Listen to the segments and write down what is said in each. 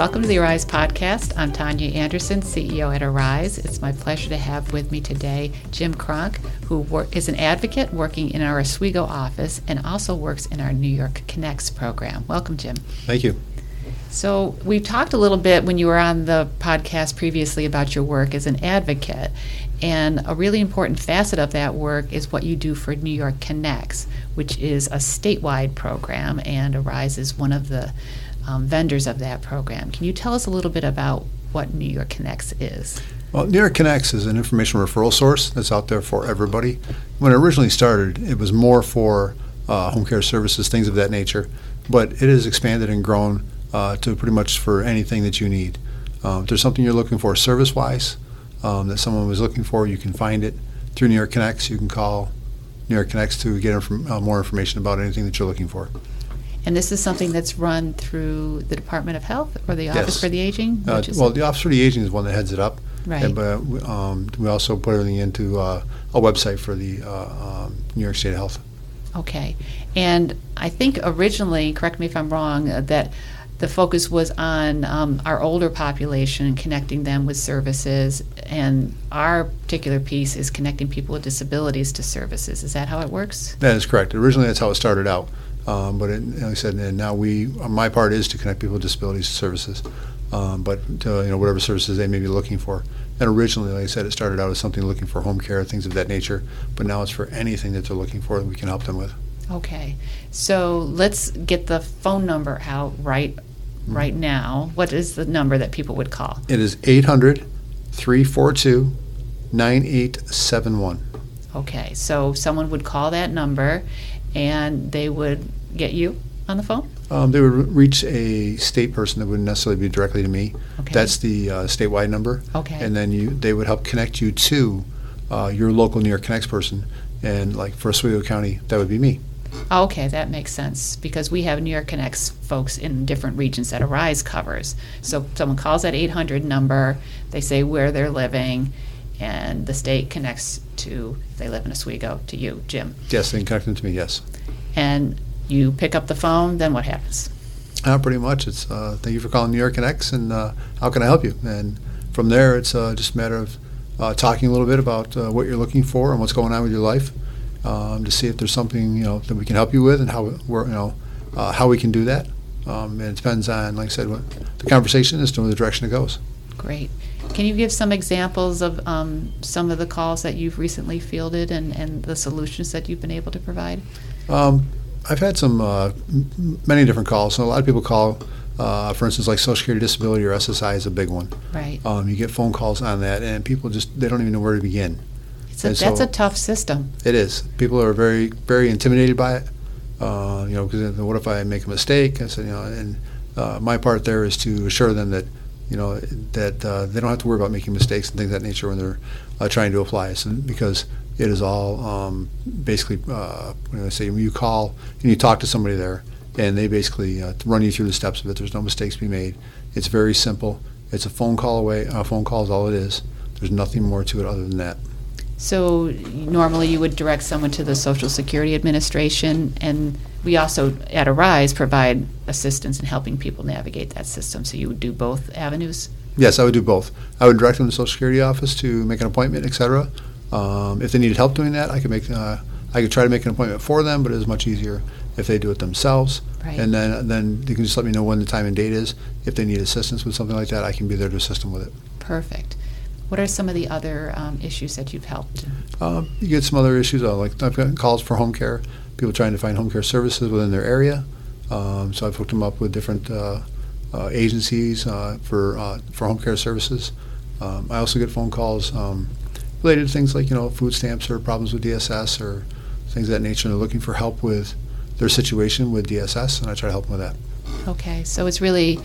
Welcome to the Arise podcast. I'm Tania Anderson, CEO at Arise. It's my pleasure to have with me today Jim Cronk, who is an advocate working in our Oswego office and also works in our New York Connects program. Welcome, Jim. Thank you. So, we talked a little bit when you were on the podcast previously about your work as an advocate. And a really important facet of that work is what you do for New York Connects, which is a statewide program, and Arise is one of the um, vendors of that program. Can you tell us a little bit about what New York Connects is? Well, New York Connects is an information referral source that's out there for everybody. When it originally started, it was more for uh, home care services, things of that nature, but it has expanded and grown uh, to pretty much for anything that you need. Um, if there's something you're looking for service wise um, that someone was looking for, you can find it through New York Connects. You can call New York Connects to get inf- uh, more information about anything that you're looking for. And this is something that's run through the Department of Health or the Office Yes. for the Aging? Uh, which is- well, the Office for the Aging is one that heads it up. Right. And, but we- um, we also put everything into uh, a website for the uh, um, New York State Health. Okay. And I think originally, correct me if I'm wrong, uh, that the focus was on um, our older population and connecting them with services, and our particular piece is connecting people with disabilities to services. Is that how it works? That is correct. Originally, that's how it started out. Um, but it, like I said, and now we, uh, my part is to connect people with disabilities to services. Um, but to, you know, whatever services they may be looking for. And originally, like I said, it started out as something looking for home care, things of that nature. But now it's for anything that they're looking for that we can help them with. Okay. So let's get the phone number out right right now. What is the number that people would call? It is 800 342 9871. Okay. So someone would call that number and they would get you on the phone? Um, they would reach a state person that wouldn't necessarily be directly to me. Okay. That's the uh, statewide number. Okay. And then you, they would help connect you to uh, your local New York Connects person. And like for Oswego County, that would be me. Okay, that makes sense because we have New York Connects folks in different regions that Arise covers. So someone calls that 800 number, they say where they're living, and the state connects to, if they live in Oswego, to you, Jim. Yes, they can connect them to me, yes. And you pick up the phone, then what happens? Uh, pretty much. It's uh, thank you for calling New York Connects, and uh, how can I help you? And from there, it's uh, just a matter of uh, talking a little bit about uh, what you're looking for and what's going on with your life, um, to see if there's something you know that we can help you with, and how we're you know uh, how we can do that. Um, and it depends on, like I said, what the conversation is to the direction it goes. Great. Can you give some examples of um, some of the calls that you've recently fielded and, and the solutions that you've been able to provide? Um, I've had some uh, many different calls. So a lot of people call, uh, for instance, like Social Security Disability or SSI is a big one. Right. Um, you get phone calls on that, and people just they don't even know where to begin. It's a, and that's so- a tough system. It is. People are very, very intimidated by it. Uh, you know, because what if I make a mistake? I said, you know, and uh, my part there is to assure them that, you know, that uh, they don't have to worry about making mistakes and things of that nature when they're uh, trying to apply. So, because it is all um, basically, uh, when I say when you call and you talk to somebody there, and they basically uh, run you through the steps of it. There's no mistakes to be made. It's very simple. It's a phone call away. A phone call is all it is. There's nothing more to it other than that. So normally you would direct someone to the Social Security Administration, and we also, at Arise, provide assistance in helping people navigate that system. So you would do both avenues? Yes, I would do both. I would direct them to the Social Security office to make an appointment, et cetera. Um, if they needed help doing that, I could make, uh, I could try to make an appointment for them, but it is much easier if they do it themselves. Right. And then, then you can just let me know when the time and date is. If they need assistance with something like that, I can be there to assist them with it. Perfect. What are some of the other um, issues that you've helped? Um, you get some other issues, uh, like I've gotten calls for home care, people trying to find home care services within their area. Um, so I've hooked them up with different uh, uh, agencies uh, for uh, for home care services. Um, I also get phone calls um, related to things like you know food stamps or problems with DSS or things of that nature. And they're looking for help with their situation with DSS, and I try to help them with that. Okay, so it's really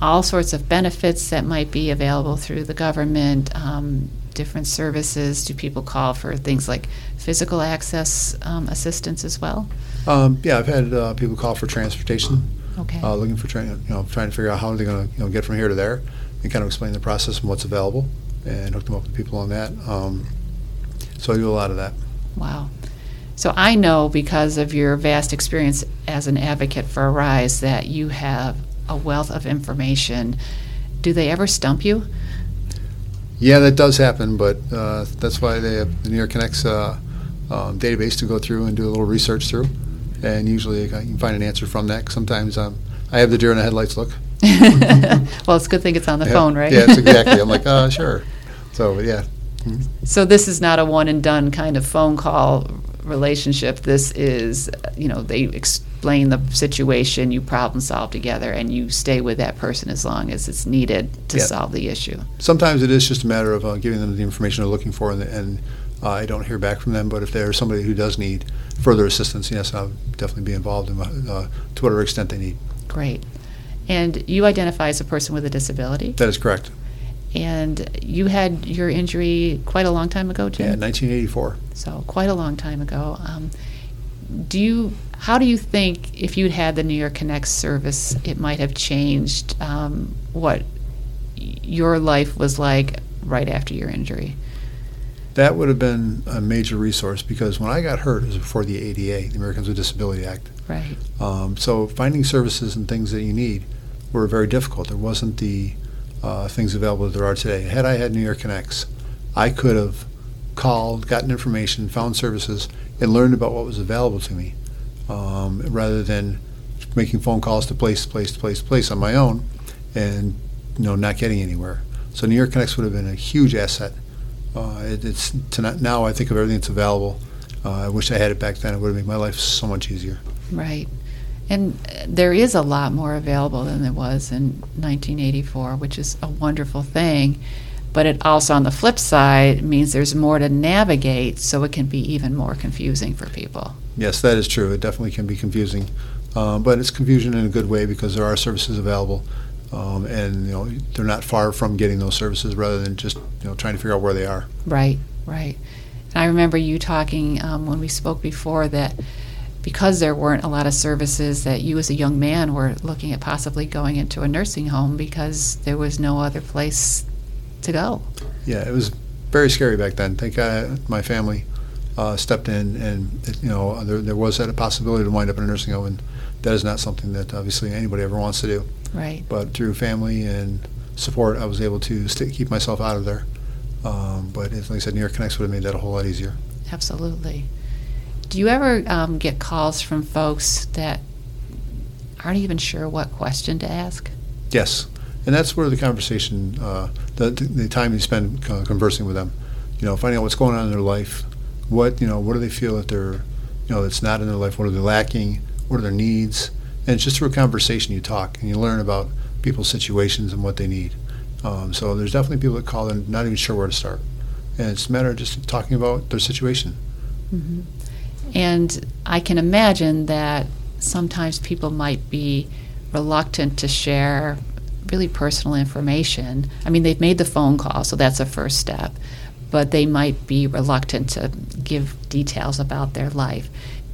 all sorts of benefits that might be available through the government, um, different services. Do people call for things like physical access um, assistance as well? Um, yeah, I've had uh, people call for transportation. Okay. uh, looking for tra- you know trying to figure out how they're going to you know get from here to there, and kind of explain the process and what's available, and hook them up with people on that. Um, so I do a lot of that. Wow. So I know because of your vast experience as an advocate for Arise that you have a wealth of information. Do they ever stump you? Yeah, that does happen, but uh, that's why they have the New York Connects uh, um, database to go through and do a little research through. And usually I can find an answer from that. Sometimes um, I have the deer in the headlights look. well, it's a good thing it's on the Yeah. phone, right? Yeah, it's exactly. I'm like, uh, sure. So, yeah. So this is not a one and done kind of phone call relationship. This is, you know, they explain the situation, you problem solve together, and you stay with that person as long as it's needed to Yeah. solve the issue. Sometimes it is just a matter of uh, giving them the information they're looking for, and, and uh, I don't hear back from them. But if there's somebody who does need further assistance, yes, I'll definitely be involved in, uh, to whatever extent they need. Great. And you identify as a person with a disability, That is correct. And you had your injury quite a long time ago, Jim. Yeah, 1984. so quite a long time ago. Um, do you? How do you think if you'd had the New York Connect service, it might have changed um, what your life was like right after your injury? That would have been a major resource because when I got hurt, it was before the ADA, the Americans with Disability Act. Right. Um, so finding services and things that you need were very difficult. There wasn't the uh, things available that there are today. Had I had New York Connects, I could have called, gotten information, found services, and learned about what was available to me, um, rather than making phone calls to place, place, place, place on my own, and you know not getting anywhere. So New York Connects would have been a huge asset. Uh, it, it's tonight, now I think of everything that's available. Uh, I wish I had it back then. It would have made my life so much easier. Right. And there is a lot more available than there was in 1984, which is a wonderful thing. But it also, on the flip side, means there's more to navigate, so it can be even more confusing for people. Yes, that is true. It definitely can be confusing, um, but it's confusion in a good way because there are services available, um, and you know they're not far from getting those services rather than just you know trying to figure out where they are. Right, right. And I remember you talking um, when we spoke before that because there weren't a lot of services, that you as a young man were looking at possibly going into a nursing home because there was no other place to go. Yeah, it was very scary back then. Thank God my family uh, stepped in, and it, you know there, there was that possibility to wind up in a nursing home, and that is not something that obviously anybody ever wants to do. Right. But through family and support, I was able to stay, keep myself out of there. Um, but as like I said, New York Connects would have made that a whole lot easier. Absolutely. Do you ever um, get calls from folks that aren't even sure what question to ask? Yes, and that's where the conversation, uh, the, the time you spend conversing with them, you know, finding out what's going on in their life, what you know, what do they feel that they're, you know, that's not in their life, what are they lacking, what are their needs, and it's just through a conversation you talk and you learn about people's situations and what they need. Um, so there's definitely people that call and not even sure where to start, and it's a matter of just talking about their situation. hmm And I can imagine that sometimes people might be reluctant to share really personal information. I mean, they've made the phone call, so that's a first step, but they might be reluctant to give details about their life.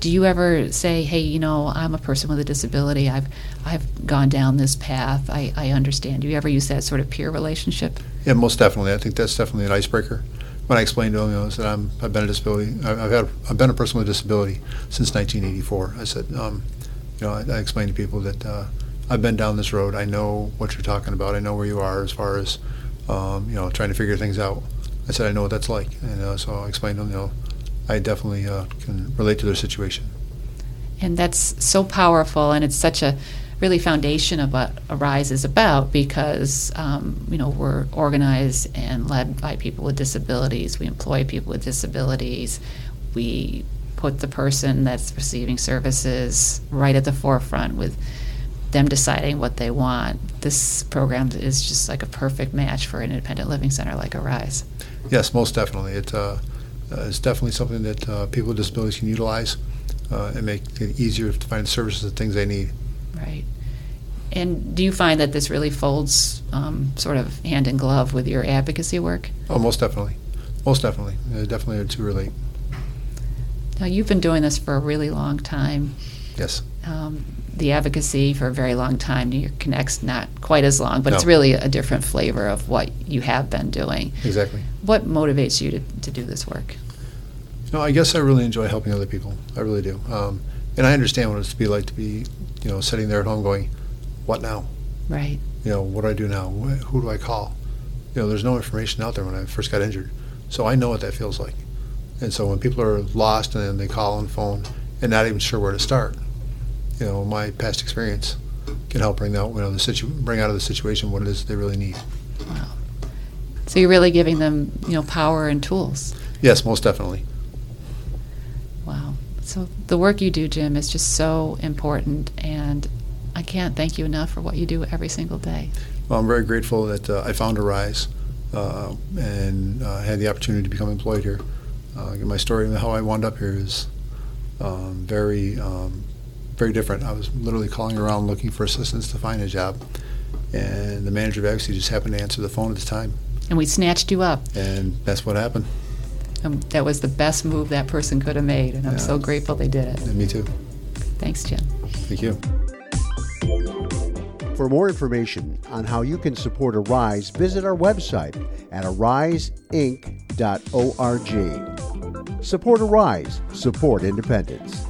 Do you ever say, "Hey, you know, I'm a person with a disability. I've I've gone down this path. I, I understand." Do you ever use that sort of peer relationship? Yeah, most definitely. I think that's definitely an icebreaker. When I explained to know, I said I'm, I've been a disability. I've had, I've been a person with a disability since 1984. I said, um, you know, I, I explained to people that uh, I've been down this road. I know what you're talking about. I know where you are as far as, um, you know, trying to figure things out. I said I know what that's like, and uh, so I explained to them, you know, I definitely uh, can relate to their situation. And that's so powerful, and it's such a really foundation of what Arise is about because, um, you know, we're organized and led by people with disabilities. We employ people with disabilities. We put the person that's receiving services right at the forefront with them deciding what they want. This program is just like a perfect match for an independent living center like Arise. Yes, most definitely. It uh, uh, it's definitely something that uh, people with disabilities can utilize uh, and make it easier to find services and things they need. Right. And do you find that this really folds um, sort of hand in glove with your advocacy work? Oh, most definitely. Most definitely. Uh, definitely are two relate. Now, you've been doing this for a really long time. Yes. Um, the advocacy for a very long time. New York Connect's not quite as long, but it's really a different flavor of what you have been doing. Exactly. What motivates you to, to do this work? No, I guess I really enjoy helping other people. I really do. Um, and I understand what it's to be like to be, you know, sitting there at home going, what now? Right. You know, what do I do now? Wh- Who do I call? You know, there's no information out there when I first got injured. So I know what that feels like. And so when people are lost and then they call on phone and not even sure where to start, you know, my past experience can help bring out, you know, the situ- bring out of the situation what it is they really need. Wow. So you're really giving them, you know, power and tools. Yes, most definitely. So the work you do, Jim, is just so important, and I can't thank you enough for what you do every single day. Well, I'm very grateful that uh, I found Arise uh, and uh, had the opportunity to become employed here. Uh, my story and how I wound up here is um, very, um, very different. I was literally calling around looking for assistance to find a job, and the manager of Advocacy just happened to answer the phone at the time, And we snatched you up. and that's what happened. Um, that was the best move that person could have made, and I'm Yeah. so grateful they did it. And me too. Thanks, Jim. Thank you. For more information on how you can support Arise, visit our website at ariseinc.org. Support Arise, support independence.